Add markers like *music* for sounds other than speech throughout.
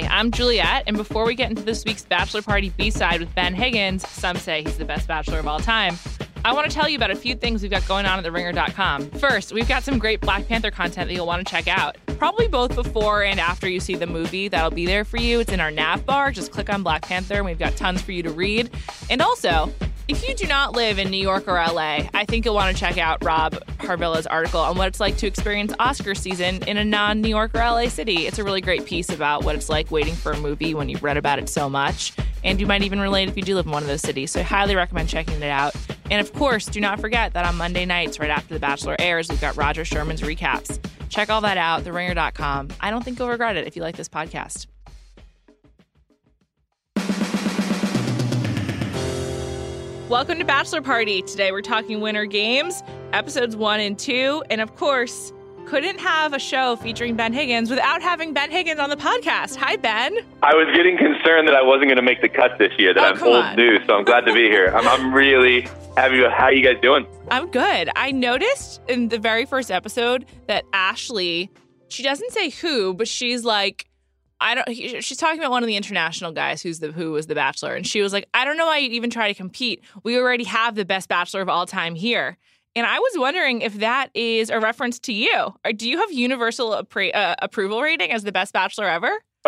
Hi, I'm Juliet, and before we get into this week's Bachelor Party B side with Ben Higgins, some say he's the best bachelor of all time. I want to tell you about a few things we've got going on at theringer.com. First, we've got some great Black Panther content that you'll want to check out. Probably both before and after you see the movie, that'll be there for you. It's in our nav bar. Just click on Black Panther, and we've got tons for you to read. And also, if you do not live in New York or LA, I think you'll want to check out Rob Harvilla's article on what it's like to experience Oscar season in a non New York or LA city. It's a really great piece about what it's like waiting for a movie when you've read about it so much. And you might even relate if you do live in one of those cities. So I highly recommend checking it out. And of course, do not forget that on Monday nights, right after The Bachelor airs, we've got Roger Sherman's recaps. Check all that out, theringer.com. I don't think you'll regret it if you like this podcast. Welcome to Bachelor Party. Today we're talking Winter Games, episodes one and two. And of course, couldn't have a show featuring Ben Higgins without having Ben Higgins on the podcast. Hi, Ben. I was getting concerned that I wasn't going to make the cut this year, that Oh, I'm old on. news, so I'm glad to be here. I'm, I'm really happy. How are you guys doing? I'm good. I noticed in the very first episode that Ashley, she doesn't say who, but she's like, I don't. he- She's talking about one of the international guys who's the who was the Bachelor, and she was like, I don't know why you'd even try to compete. We already have the best Bachelor of all time here. And I was wondering if that is a reference to you. Or do you have universal appra- uh, approval rating as the best Bachelor ever? *laughs*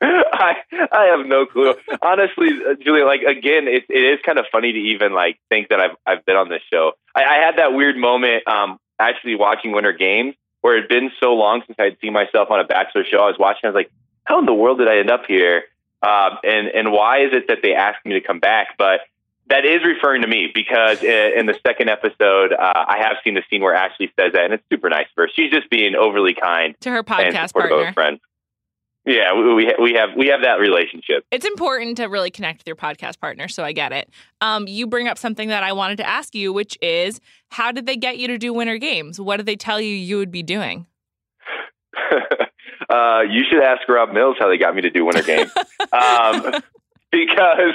I I have no clue. Honestly, uh, Julia, like again, it, it is kind of funny to even like think that I've I've been on this show. I, I had that weird moment um actually watching Winter Games where it had been so long since I'd seen myself on a Bachelor show. I was watching. I was like, how in the world did I end up here? Um, and and why is it that they asked me to come back? But that is referring to me because i- in the second episode, uh, I have seen the scene where Ashley says that, and it's super nice for her. She's just being overly kind To her podcast partner. friend. Yeah, we, we have we have that relationship. it's important to really connect with your podcast partner so i get it um, you bring up something that i wanted to ask you which is how did they get you to do winter games what did they tell you you would be doing *laughs* uh, you should ask Rob Mills how they got me to do Winter Games. *laughs* um, because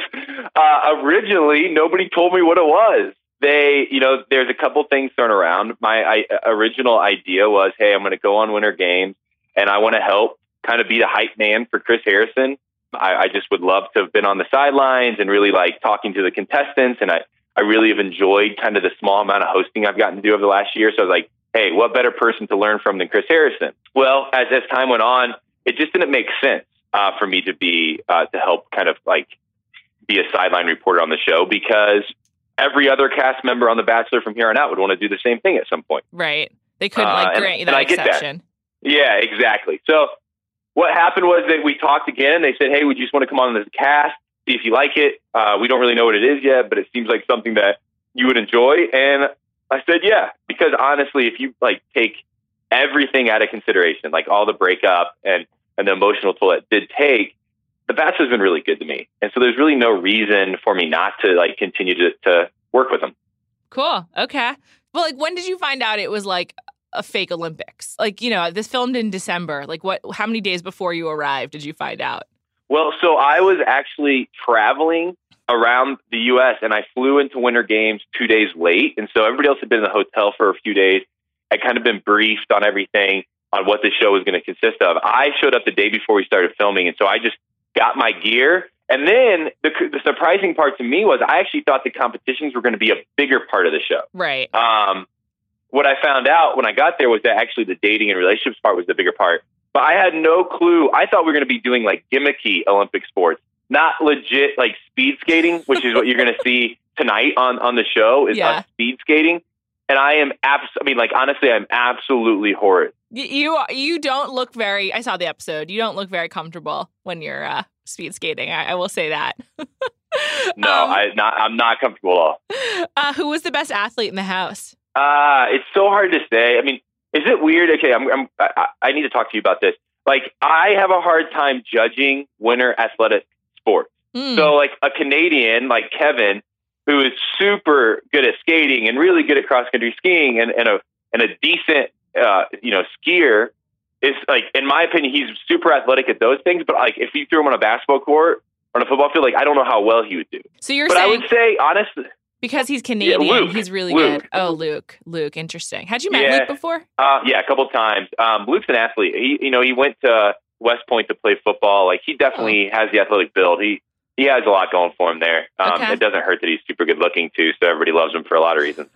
uh, originally nobody told me what it was. They, you know, there's a couple things thrown around. My I, original idea was, hey, I'm going to go on Winter Games and I want to help kind of be the hype man for Chris Harrison. I, I just would love to have been on the sidelines and really like talking to the contestants. And I, I really have enjoyed kind of the small amount of hosting I've gotten to do over the last year. So I was like, hey, what better person to learn from than Chris Harrison? Well, as as time went on, it just didn't make sense uh, for me to be uh, to help kind of like be a sideline reporter on the show because every other cast member on The Bachelor from here on out would want to do the same thing at some point. right they couldn't Uh, like and- grant you that get that. exception Yeah, exactly. So what happened was that we talked again they said, Hey, would you just want to come on a cast, see if you like it? Uh, we don't really know what it is yet, but it seems like something that you would enjoy. And I said, yeah, because honestly, if you like take everything out of consideration, like all the breakup and, and the emotional toll it did take, the Bachelor's been really good to me. And so there's really no reason for me not to like continue to, to work with them. cool okay well like when did you find out it was like a fake olympics like you know this filmed in december like what how many days before you arrived did you find out Well, so I was actually traveling around the U.S. and I flew into Winter Games two days late, and so everybody else had been in the hotel for a few days. I'd kind of been briefed on everything on what the show was going to consist of. I showed up the day before we started filming, and so I just got my gear. And then the, the surprising part to me was I actually thought the competitions were going to be a bigger part of the show. right Um, what I found out when I got there was that actually the dating and relationships part was the bigger part. But I had no clue. I thought we were going to be doing like gimmicky Olympic sports, not legit like speed skating, which is what you're going to see *laughs* tonight on on the show is Yeah. speed skating. And I am abs. I mean, like honestly, I'm absolutely horrid. You you don't look very i saw the episode you don't look very comfortable when you're uh speed skating i, I will say that *laughs* No, Um, I not. I'm not comfortable at all. *laughs* uh, who was the best athlete in the house Uh, it's so hard to say. I mean, is it weird? Okay, I'm, I'm, I, I need to talk to you about this. Like, I have a hard time judging winter athletic sports. Hmm. So, like, a Canadian like Kevin, who is super good at skating and really good at cross country skiing and, and a and a decent, uh, you know, skier, is like, in my opinion, he's super athletic at those things. But like, if you threw him on a basketball court or on a football field, like, I don't know how well he would do. so you're But I would say, honestly, because he's Canadian, Luke. he's really Luke. good. Oh, Luke, Luke, interesting. Had you met Yeah. Luke before? Uh, yeah, a couple of times. Um, Luke's an athlete. He, you know, he went to West Point to play football. Like he definitely has the athletic build. He he has a lot going for him there. Um, Okay. It doesn't hurt that he's super good looking too, so everybody loves him for a lot of reasons. *laughs*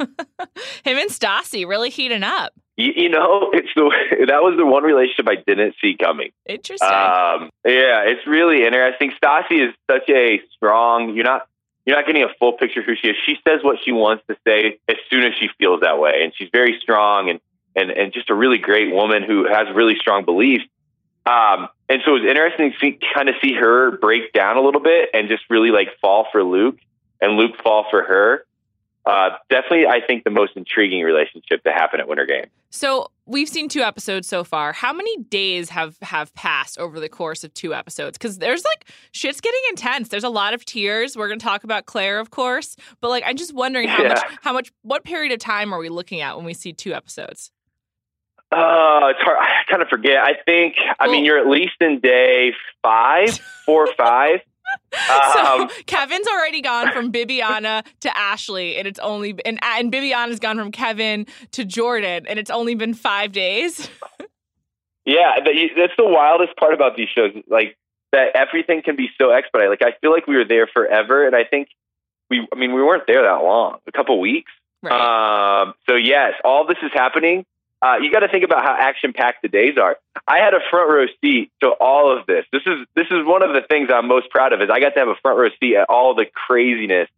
Him and Stassi really heating up. you, you know, *laughs* it's the that was the one relationship I didn't see coming. Interesting. Um, yeah, it's really interesting. Stassi is such a strong. You're not you're not getting a full picture of who she is. She says what she wants to say as soon as she feels that way, and she's very strong and and and just a really great woman who has really strong beliefs. Um, and so it was interesting to see, kind of see her break down a little bit and just really like fall for Luke and Luke fall for her. Uh, definitely, I think the most intriguing relationship to happen at Winter Game. so we've seen two episodes so far. How many days have have passed over the course of two episodes? Because there's like shit's getting intense. There's a lot of tears. We're gonna talk about Claire, of course, but like I'm just wondering how Yeah. much how much what period of time are we looking at when we see two episodes? Uh, it's hard. I kind of forget. I think. I mean, you're at least in day five, four or five. *laughs* *laughs* Um, so Kevin's already gone from Bibiana to Ashley, and it's only and and Bibiana's gone from Kevin to Jordan, and it's only been five days. *laughs* yeah, that's the wildest part about these shows. Like that, everything can be so expedited. Like I feel like we were there forever, and I think we. I mean, we weren't there that long. A couple weeks. Um, so yes, all this is happening. Uh, you got to think about how action packed the days are. I had a front row seat to all of this. This is this is one of the things I'm most proud of. Is I got to have a front row seat at all the craziness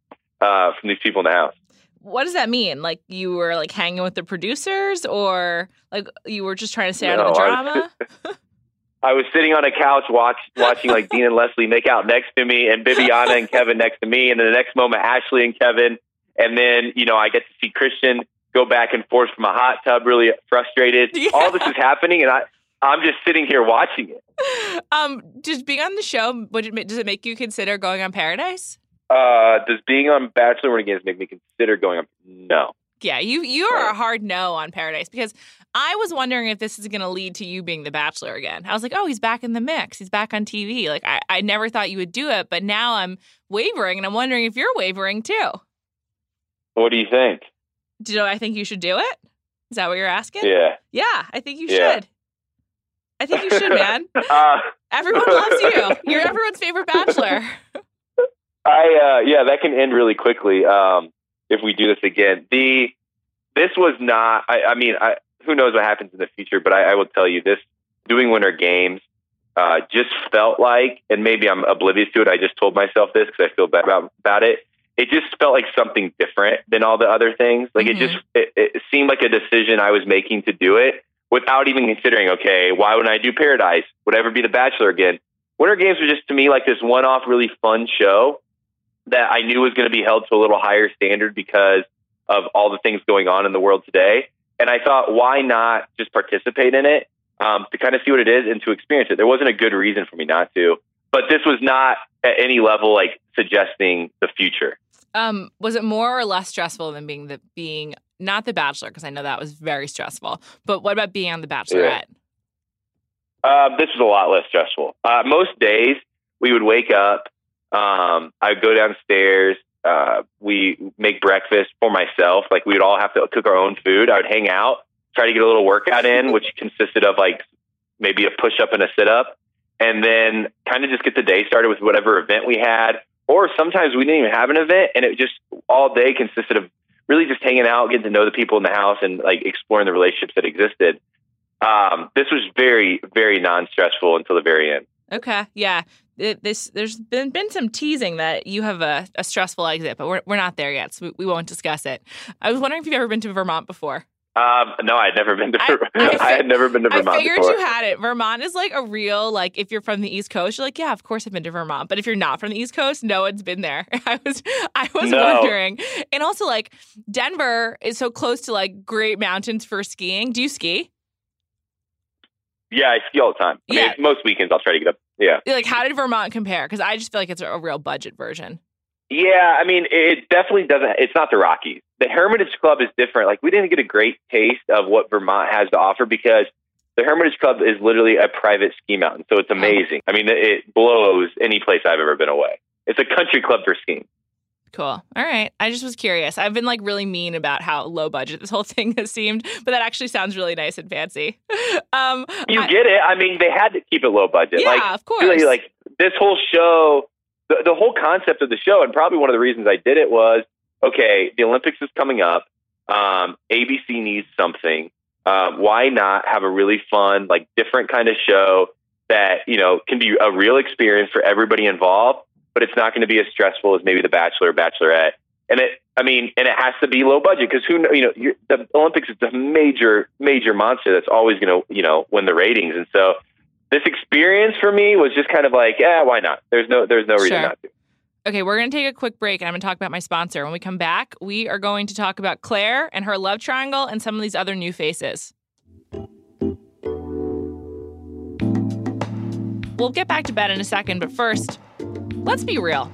uh, from these people in the house. What does that mean? Like you were like hanging with the producers, or like you were just trying to stay out of the No, I was- drama? *laughs* I was sitting on a couch watch, watching like Dean and Lesley make out next to me, and Bibiana and Kevin next to me, and then the next moment Ashley and Kevin, and then you know I get to see Christian go back and forth from a hot tub, really frustrated. *laughs* Yeah. All this is happening, and I I'm just sitting here watching it. um, just being on the show, would it, does it make you consider going on Paradise? Uh, does being on Bachelor Winter Games make me consider going on? No. Yeah, you you are Right. a hard no on Paradise because I was wondering if this is going to lead to you being the Bachelor again. I was like, oh, he's back in the mix. He's back on TV. Like I, I never thought you would do it, but now I'm wavering, and I'm wondering if you're wavering too. What do you think? Do I think you should do it? Is that what you're asking? Yeah. Yeah, I think you Yeah. should. I think you should, man. *laughs* Uh, Everyone loves you. *laughs* You're everyone's favorite bachelor. *laughs* I uh, yeah, that can end really quickly um, if we do this again. The this was not. I, I mean, I, who knows what happens in the future? But I, I will tell you this: doing Winter Games uh, just felt like, and maybe I'm oblivious to it. I just told myself this because I feel bad about about it. It just felt like something different than all the other things. Like Mhm. it just it, it seemed like a decision I was making to do it without even considering. Okay, why would I do Paradise? Would I ever be the Bachelor again? Winter Games was just to me like this one-off, really fun show that I knew was going to be held to a little higher standard because of all the things going on in the world today. And I thought, why not just participate in it um, to kind of see what it is and to experience it? There wasn't a good reason for me not to, but this was not at any level like suggesting the future. Um, was it more or less stressful than being the being not the Bachelor? Because I know that was very stressful. But what about being on the Bachelorette? Uh, this was a lot less stressful. Uh, most days we would wake up. Um, I'd go downstairs. Uh, we make breakfast for myself. Like we would all have to cook our own food. I would hang out, try to get a little workout in, *laughs* which consisted of like maybe a push up and a sit up, and then kind of just get the day started with whatever event we had. Or sometimes we didn't even have an event, and it just all day consisted of really just hanging out, getting to know the people in the house, and like exploring the relationships that existed. Um, this was very, very non-stressful until the very end. Okay, yeah. It, this there's been been some teasing that you have a, a stressful exit, but we're we're not there yet, so we, we won't discuss it. I was wondering if you've ever been to Vermont before. Um, no, I'd never been to. I- I, I had never been to Vermont I figured before. you had it. Vermont is like a real like if you're from the East Coast, you're like, yeah, of course I've been to Vermont. But if you're not from the East Coast, no one's been there. *laughs* I was I was No. wondering. And also like Denver is so close to like great mountains for skiing. Do you ski? yeah, I ski all the time. I Yeah. mean, most weekends I'll try to get up. Yeah, Like how did Vermont compare? Because I just feel like it's a real budget version. Yeah. I mean, it definitely doesn't. It's not the Rockies. The Hermitage Club is different. Like we didn't get a great taste of what Vermont has to offer because the Hermitage Club is literally a private ski mountain, so it's amazing. I mean, it blows any place I've ever been away. It's a country club for skiing. Cool. All right. I just was curious. I've been like really mean about how low budget this whole *laughs* thing has seemed, but that actually sounds really nice and fancy. *laughs* Um, You I- get it. I mean, they had to keep it low budget. yeah, like, of course. really, like this whole show, the, the whole concept of the show, and probably one of the reasons I did it was okay, the Olympics is coming up. Um, ABC needs something. Um, why not have a really fun, like different kind of show that you know can be a real experience for everybody involved, but it's not going to be as stressful as maybe The Bachelor or Bachelorette. And it, I mean, and it has to be low budget because who, you know, the Olympics is a major, major monster that's always going to, you know, win the ratings. And so this experience for me was just kind of like, yeah, why not? There's no, there's no reason Sure. not to. Okay, we're going to take a quick break and I'm going to talk about my sponsor. When we come back, we are going to talk about Claire and her love triangle and some of these other new faces. We'll get back to Ben in a second, but first, let's be real.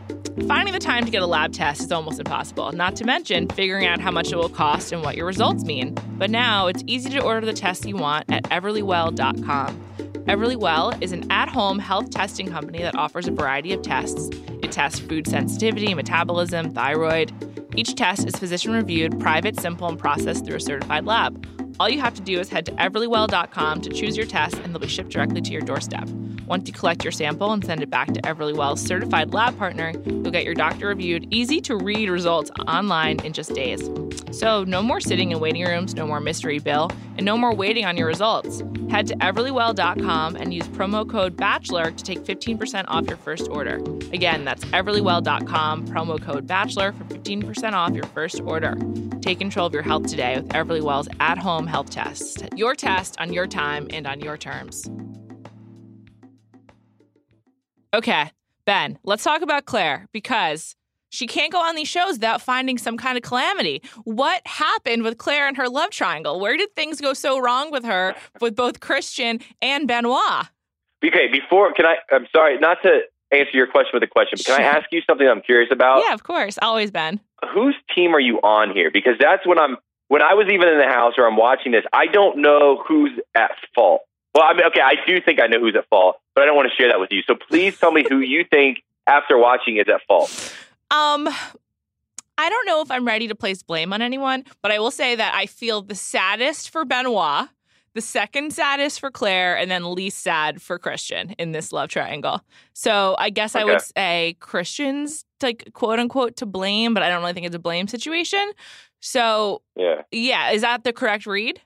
Finding the time to get a lab test is almost impossible, not to mention figuring out how much it will cost and what your results mean. But now it's easy to order the test you want at everlywell.com. Everlywell is an at home health testing company that offers a variety of tests. It tests food sensitivity, metabolism, thyroid. Each test is physician reviewed, private, simple, and processed through a certified lab. All you have to do is head to everlywell.com to choose your test, and they'll be shipped directly to your doorstep. Once you collect your sample and send it back to Everlywell's certified lab partner, you'll get your doctor reviewed, easy to read results online in just days. So, no more sitting in waiting rooms, no more mystery bill, and no more waiting on your results. Head to everlywell.com and use promo code BACHELOR to take 15% off your first order. Again, that's everlywell.com, promo code BACHELOR for 15% off your first order. Take control of your health today with Everlywell's at home health test. Your test on your time and on your terms. Okay, Ben, let's talk about Claire because she can't go on these shows without finding some kind of calamity. What happened with Claire and her love triangle? Where did things go so wrong with her with both Christian and Benoit? Okay, before can I? I'm sorry, not to answer your question with a question, but can I ask you something I'm curious about? yeah, of course. Always Ben. Whose team are you on here? Because that's what I'm when I was even in the house or I'm watching this, I don't know who's at fault. Well, I mean, okay, I do think I know who's at fault, but I don't want to share that with you. So please tell me who you *laughs* think after watching is at fault. Um, I don't know if I'm ready to place blame on anyone, but I will say that I feel the saddest for Benoit, the second saddest for Claire, and then least sad for Christian in this love triangle. So I guess I would say Christian's like quote unquote to blame, but I don't really think it's a blame situation. So Yeah, yeah, is that the correct read?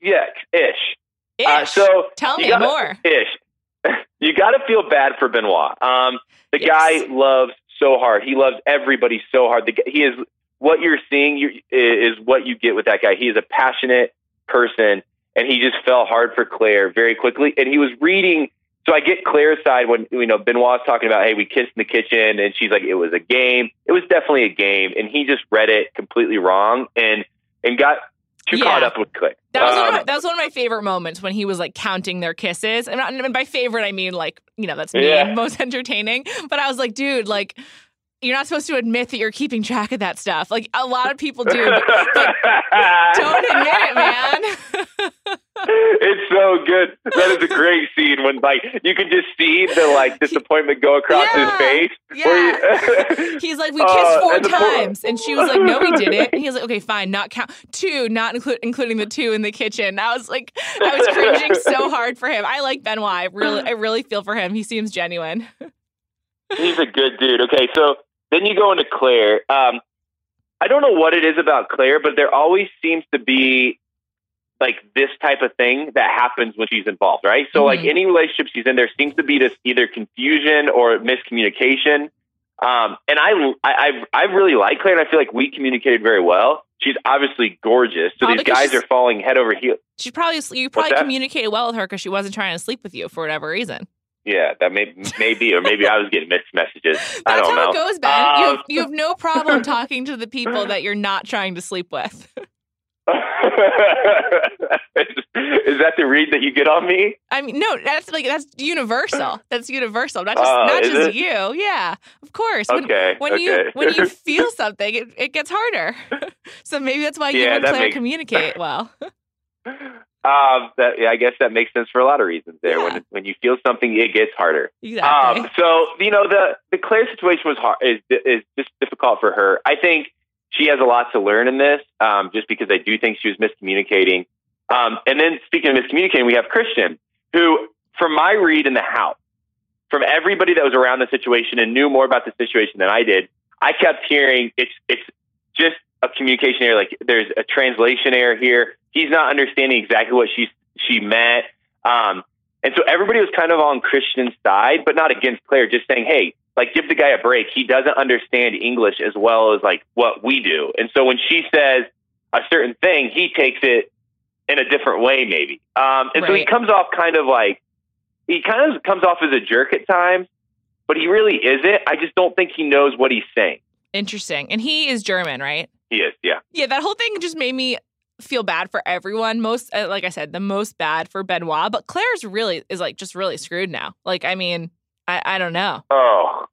yeah, ish. Ish. Uh, so Tell me gotta- more. ish. *laughs* you got to feel bad for Benoit. Um, the Yes. guy loves so hard. He loves everybody so hard. The, he is what you're seeing you, is what you get with that guy. He is a passionate person, and he just fell hard for Claire very quickly. And he was reading. So I get Claire's side when you know Benoit's talking about, hey, we kissed in the kitchen, and she's like, it was a game. It was definitely a game, and he just read it completely wrong and and got too Yeah. caught up with Claire. That was, one of Um, my, that was one of my favorite moments when he was like counting their kisses. And, and by favorite, I mean like, you know, that's me Yeah. *laughs* most entertaining. But I was like, dude, like, you're not supposed to admit that you're keeping track of that stuff. Like, a lot of people do. But, but don't admit it, man. *laughs* so good. That is a great scene when like you can just see the like disappointment go across Yeah. his face. yeah. He- *laughs* He's like, we Uh, kissed four and the poor- times. and she was like, no, we didn't. *laughs* And he was like, okay, fine, not count. Two, not inclu- including the two in the kitchen. I was like, I was cringing *laughs* so hard for him. I like Benoit. I really, I really feel for him. He seems genuine. He's a good dude. Okay, so then you go into Claire. Um, I don't know what it is about Claire, but there always seems to be like this type of thing that happens when she's involved, right? So like Mhm. any relationship she's in, there seems to be this either confusion or miscommunication. Um, and I, I, I, really like Claire, and I feel like we communicated very well. She's obviously gorgeous, so Oh, these guys are falling head over heels. She probably you probably communicated well with her because she wasn't trying to sleep with you for whatever reason. Yeah, that may maybe, or maybe I was getting mixed messages. *laughs* I That's don't how know. it goes, Ben. you, Um, have, you have no problem *laughs* talking to the people that you're not trying to sleep with. *laughs* *laughs* is that the read that you get on me? I mean, no, that's like that's universal. That's universal. Not just Oh, not just it? you. Yeah, of course. When, Okay. when okay. you when you *laughs* feel something, it, it gets harder. *laughs* so maybe that's why you Yeah, and Claire makes- communicate well. Um, that yeah, I guess that makes sense for a lot of reasons. There, Yeah. when when you feel something, it gets harder. Exactly. Um, so you know the the Claire situation was hard is is just difficult for her. I think she has a lot to learn in this, um, just because I do think she was miscommunicating. Um, and then speaking of miscommunicating, we have Christian, who, from my read in the house, from everybody that was around the situation and knew more about the situation than I did, I kept hearing it's it's just a communication error. Like there's a translation error here. He's not understanding exactly what she she meant. Um, and so everybody was kind of on Christian's side, but not against Claire, just saying, hey, like give the guy a break. He doesn't understand English as well as like what we do. And so when she says a certain thing, he takes it in a different way, maybe. Um, and so he comes off kind of like he kind of comes off as a jerk at times, but he really isn't. I just don't think he knows what he's saying. Interesting. And he is German, right? He is, yeah. Yeah, that whole thing just made me feel bad for everyone. Most, uh, like I said, the most bad for Benoit, but Claire's really is like just really screwed now. Like, I mean, I, I don't know. Oh,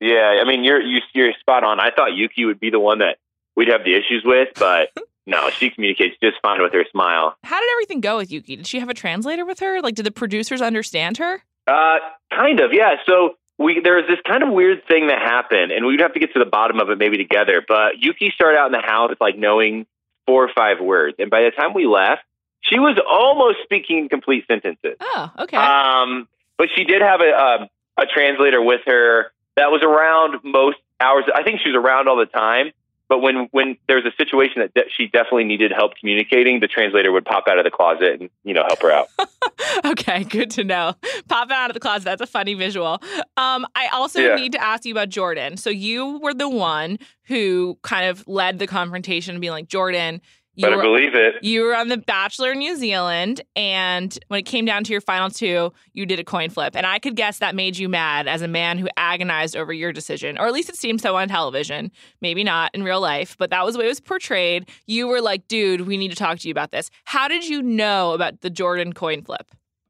yeah. I mean, you're you, you're spot on. I thought Yuki would be the one that we'd have the issues with, but *laughs* no, she communicates just fine with her smile. How did everything go with Yuki? Did she have a translator with her? Like, did the producers understand her? Uh, kind of, yeah. So we there was this kind of weird thing that happened, and we'd have to get to the bottom of it maybe together. But Yuki started out in the house like knowing four or five words, and by the time we left, she was almost speaking complete sentences. Oh, okay. Um, but she did have a, a a translator with her that was around most hours. I think she was around all the time. But when when there was a situation that de- she definitely needed help communicating, the translator would pop out of the closet and you know help her out. *laughs* okay, good to know. Pop out of the closet. That's a funny visual. Um, I also Yeah. need to ask you about Jordan. So you were the one who kind of led the confrontation, being like, Jordan, you Better were believe it. You were on The Bachelor in New Zealand, and when it came down to your final two, you did a coin flip. And I could guess that made you mad as a man who agonized over your decision, or at least it seemed so on television. Maybe not in real life, but that was the way it was portrayed. You were like, dude, we need to talk to you about this. How did you know about the Jordan coin flip?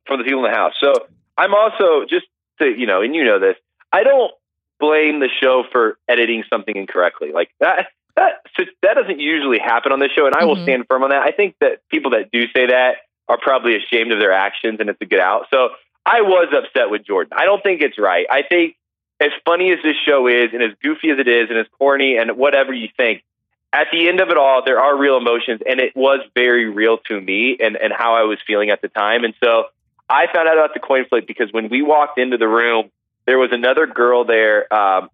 from the people in the house. So I'm also just to you know, and you know this. I don't blame the show for editing something incorrectly. Like that. That so that doesn't usually happen on the show, and I will Mhm. stand firm on that. I think that people that do say that are probably ashamed of their actions, and it's a good out. So I was upset with Jordan. I don't think it's right. I think as funny as this show is, and as goofy as it is, and as corny, and whatever you think, at the end of it all, there are real emotions, and it was very real to me and, and how I was feeling at the time. And so I found out about the coin flip because when we walked into the room, there was another girl there um,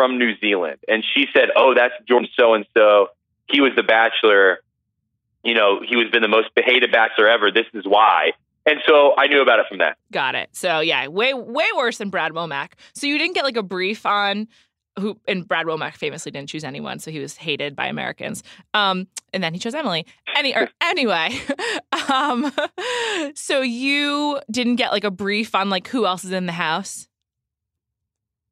from New Zealand, and she said, "Oh, that's Jordan so and so. He was the Bachelor. You know, he was been the most hated Bachelor ever. This is why." And so I knew about it from that. Got it. So yeah, way way worse than Brad Womack. So you didn't get like a brief on who and Brad Womack famously didn't choose anyone, so he was hated by Americans. Um, and then he chose Emily. Any or *laughs* anyway, *laughs* um, *laughs* so you didn't get like a brief on like who else is in the house.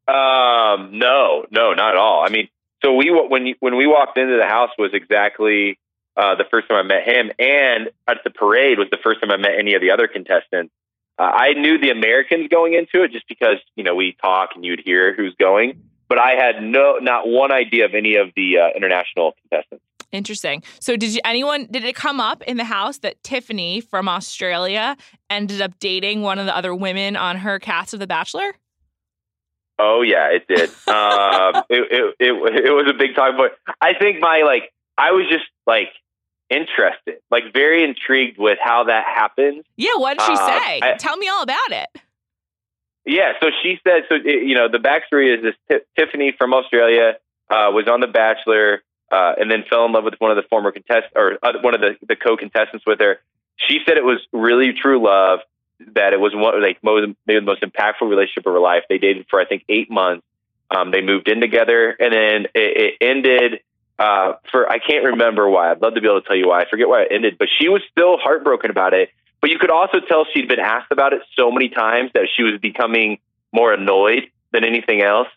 Um, no, no, not at all. I mean, so we when when we walked into the house was exactly uh, the first time I met him, and at the parade was the first time I met any of the other contestants. Uh, I knew the Americans going into it just because you know we talk and you'd hear who's going, but I had no not one idea of any of the uh, international contestants. Interesting. So did you anyone did it come up in the house that Tiffany from Australia ended up dating one of the other women on her cast of The Bachelor? Oh yeah, it did. um, *laughs* it, it it it was a big talk point. I think my like I was just like interested, like very intrigued with how that happened. Yeah, what did she Uh, say? I- Tell me all about it. Yeah, so she said, so it- you know, the backstory is this: Ti- Tiffany from Australia uh, was on The Bachelor, uh, and then fell in love with one of the former contestants or uh, one of the, the co-contestants with her. She said it was really true love. That it was one like most, maybe the most impactful relationship of her life. They dated for I think eight months. Um, they moved in together, and then it, it ended. Uh, for I can't remember why. I'd love to be able to tell you why. I forget why it ended, but she was still heartbroken about it. But you could also tell she'd been asked about it so many times that she was becoming more annoyed than anything else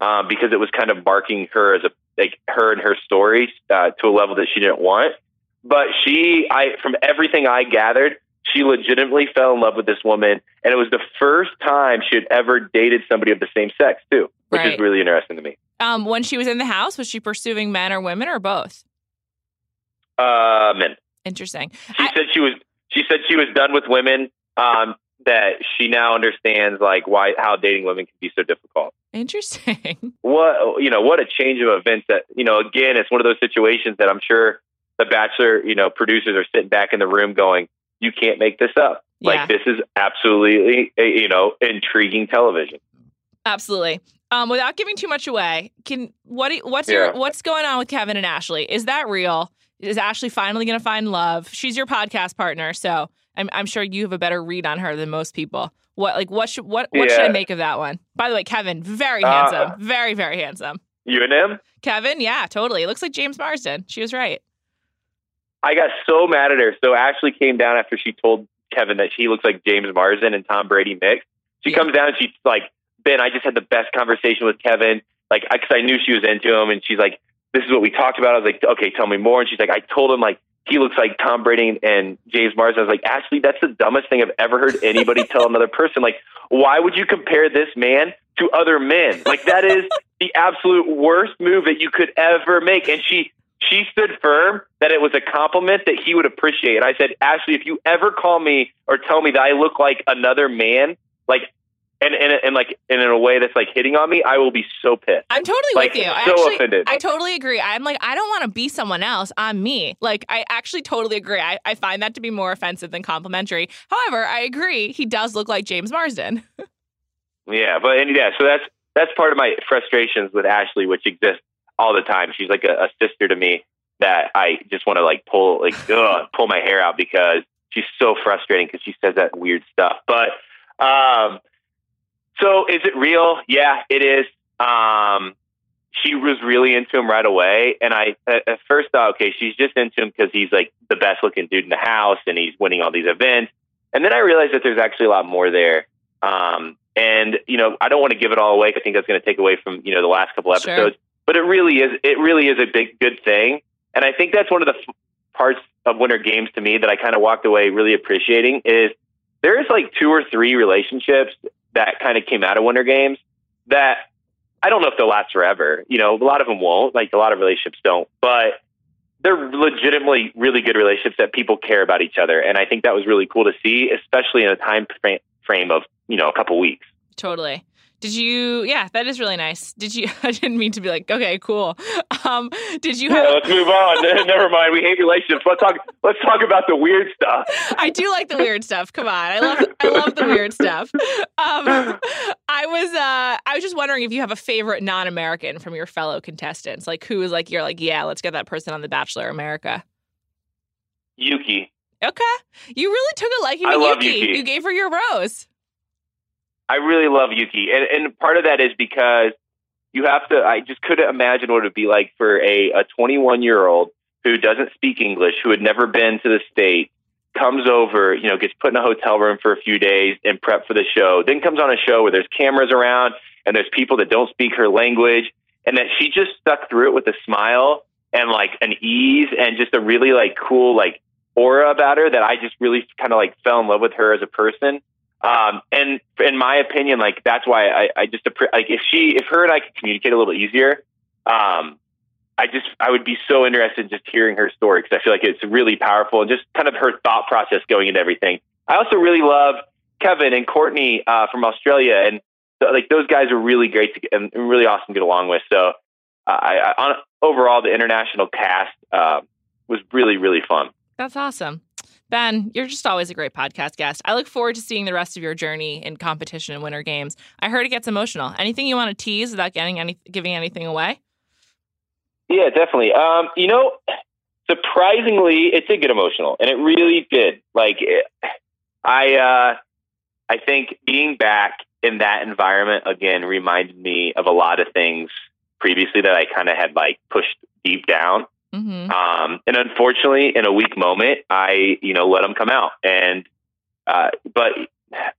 um, because it was kind of marking her as a like her and her stories uh, to a level that she didn't want. But she, I from everything I gathered, she legitimately fell in love with this woman, and it was the first time she had ever dated somebody of the same sex too, which Right. is really interesting to me. Um, when she was in the house, was she pursuing men or women or both? Uh, men. Interesting. She I- said she was she said she was done with women. Um, that she now understands like why how dating women can be so difficult. Interesting. *laughs* What you know, what a change of events that you know. Again, it's one of those situations that I'm sure the Bachelor, you know, producers are sitting back in the room going, "You can't make this up." Yeah. Like this is absolutely you know intriguing television. Absolutely. Um, without giving too much away, can what what's Yeah. your what's going on with Kevin and Ashley? Is that real? Is Ashley finally going to find love? She's your podcast partner, so I'm I'm sure you have a better read on her than most people. What like what should what what should I make of that one? By the way, Kevin, very Uh, handsome, very very handsome. You and him? Kevin, yeah, totally. It looks like James Marsden. She was right. I got so mad at her. So Ashley came down after she told Kevin that she looks like James Marsden and Tom Brady mixed. She Yeah. comes down and she's like, Ben, I just had the best conversation with Kevin. Like, because I knew she was into him. And she's like, this is what we talked about. I was like, okay, tell me more. And she's like, I told him, like, he looks like Tom Brady and James Marsden. I was like, Ashley, that's the dumbest thing I've ever heard anybody tell *laughs* another person. Like, why would you compare this man to other men? Like, that is the absolute worst move that you could ever make. And she, she stood firm that it was a compliment that he would appreciate. And I said, Ashley, if you ever call me or tell me that I look like another man, like, and and, and like and in a way that's like hitting on me, I will be so pissed. I'm totally Like, with you. I so actually, offended. I totally agree. I'm like, I don't want to be someone else. I'm me. Like, I actually totally agree. I, I find that to be more offensive than complimentary. However, I agree. He does look like James Marsden. *laughs* Yeah, but and yeah, so that's that's part of my frustrations with Ashley, which exists all the time. She's like a, a sister to me that I just want to like pull like *laughs* ugh, pull my hair out because she's so frustrating because she says that weird stuff. But um, so is it real? Yeah, it is. Um, she was really into him right away, and I at, first thought, okay, she's just into him because he's like the best looking dude in the house and he's winning all these events. And then I realized that there's actually a lot more there. Um, and you know, I don't want to give it all away. I think that's going to take away from you know the last couple Sure. But it really is. It really is a big good thing. And I think that's one of the f- parts of Winter Games to me that I kind of walked away really appreciating is there is like two or three relationships that kind of came out of Winter Games that I don't know if they'll last forever. You know, a lot of them won't. Like a lot of relationships don't, but they're legitimately really good relationships that people care about each other. And I think that was really cool to see, especially in a time fra- frame of you know a couple weeks. Totally. Did you? Yeah, that is really nice. Did you? *laughs* I didn't mean to be like, okay, cool. Um, did you Yeah, have? let's move on. *laughs* Never mind. We hate relationships. Let's talk. Let's talk about the weird stuff. *laughs* I do like the weird stuff. Come on, I love I love the weird stuff. Um, I was uh, I was just wondering if you have a favorite non-American from your fellow contestants, like who is like you're like yeah, let's get that person on The Bachelor America. Yuki. Okay, you really took a liking to I love Yuki. Yuki. You gave her your rose. I really love Yuki, and and part of that is because you have to. I just couldn't imagine what it would be like for a a 21 year old who doesn't speak English, who had never been to the state, comes over, you know, gets put in a hotel room for a few days and prep for the show, then comes on a show where there's cameras around and there's people that don't speak her language, and that she just stuck through it with a smile and like an ease and just a really like cool like aura about her that I just really kind of like fell in love with her as a person. Um, and in my opinion, like that's why I, I just like if she, if her and I could communicate a little bit easier, um, I just I would be so interested in just hearing her story because I feel like it's really powerful and just kind of her thought process going into everything. I also really love Kevin and Courtney uh, from Australia, and so, like those guys are really great to, and really awesome to get along with. So, uh, I, I on, overall, the international cast uh, was really really fun. That's awesome. Ben, you're just always a great podcast guest. I look forward to seeing the rest of your journey in competition and winter games. I heard it gets emotional. Anything you want to tease without getting any giving anything away? Yeah, definitely. Um, you know, surprisingly, it did get emotional, and it really did. Like, it, I, uh, I think being back in that environment again reminded me of a lot of things previously that I kind of had like pushed deep down. Mm-hmm. Um, and unfortunately, in a weak moment, I, you know, let them come out. And, uh, but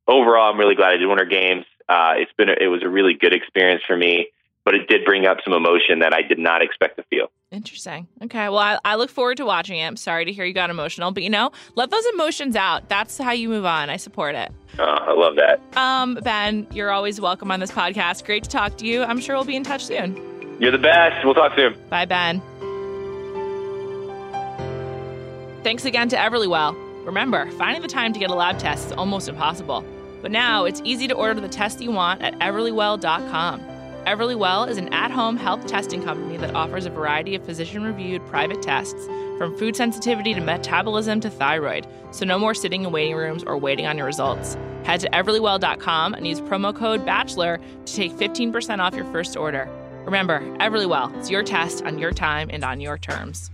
overall, I'm really glad I did Winter Games. Uh, it's been, a, it was a really good experience for me, but it did bring up some emotion that I did not expect to feel. Interesting. Okay. Well, I, I look forward to watching it. I'm sorry to hear you got emotional, but you know, let those emotions out. That's how you move on. I support it. Uh, I love that. Um, Ben, you're always welcome on this podcast. Great to talk to you. I'm sure we'll be in touch soon. You're the best. We'll talk soon. Bye, Ben. Thanks again to Everlywell. Remember, finding the time to get a lab test is almost impossible. But now it's easy to order the test you want at everlywell.com. Everlywell is an at home health testing company that offers a variety of physician reviewed private tests, from food sensitivity to metabolism to thyroid, so no more sitting in waiting rooms or waiting on your results. Head to everlywell.com and use promo code BACHELOR to take 15% off your first order. Remember, Everlywell, it's your test on your time and on your terms.